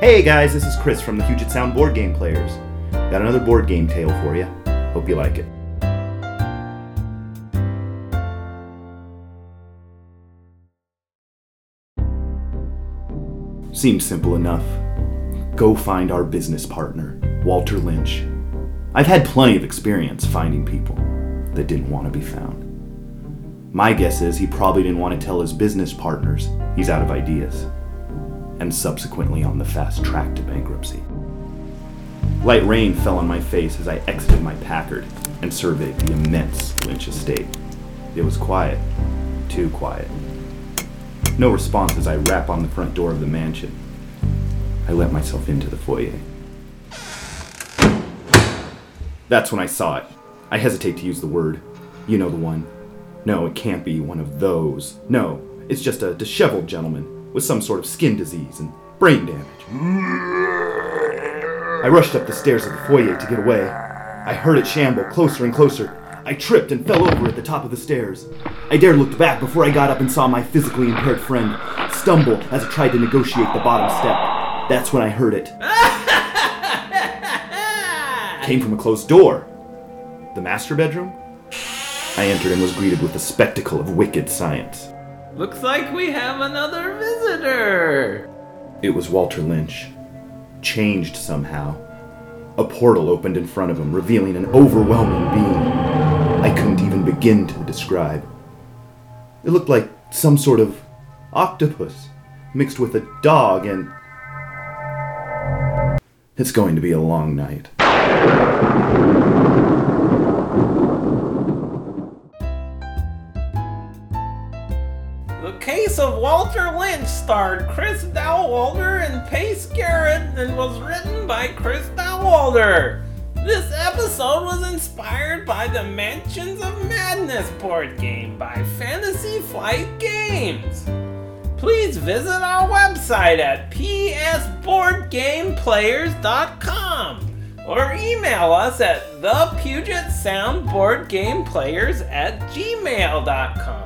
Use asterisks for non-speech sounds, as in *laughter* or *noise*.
Hey guys, this is Chris from the Puget Sound Board Game Players. Got another board game tale for you. Hope you like it. Seems simple enough. Go find our business partner, Walter Lynch. I've had plenty of experience finding people that didn't want to be found. My guess is he probably didn't want to tell his business partners he's out of ideas, and subsequently on the fast track to bankruptcy. Light rain fell on my face as I exited my Packard and surveyed the immense Lynch estate. It was quiet, too quiet. No response as I rap on the front door of the mansion. I let myself into the foyer. That's when I saw it. I hesitate to use the word. You know the one. No, it can't be one of those. No, it's just a disheveled gentleman with some sort of skin disease and brain damage. I rushed up the stairs of the foyer to get away. I heard it shamble closer and closer. I tripped and fell over at the top of the stairs. I dared look back before I got up and saw my physically impaired friend stumble as I tried to negotiate the bottom step. That's when I heard it. *laughs* Came from a closed door. The master bedroom? I entered and was greeted with a spectacle of wicked science. Looks like we have another visitor. It was Walter Lynch. Changed somehow. A portal opened in front of him, revealing an overwhelming being I couldn't even begin to describe. It looked like some sort of octopus mixed with a dog and. It's going to be a long night. The Case of Walter Lynch starred Chris Dowalder and Pace Garrett and was written by Chris Dowalder. This episode was inspired by the Mansions of Madness board game by Fantasy Flight Games. Please visit our website at psboardgameplayers.com or email us at the Puget Sound Board Game Players at gmail.com.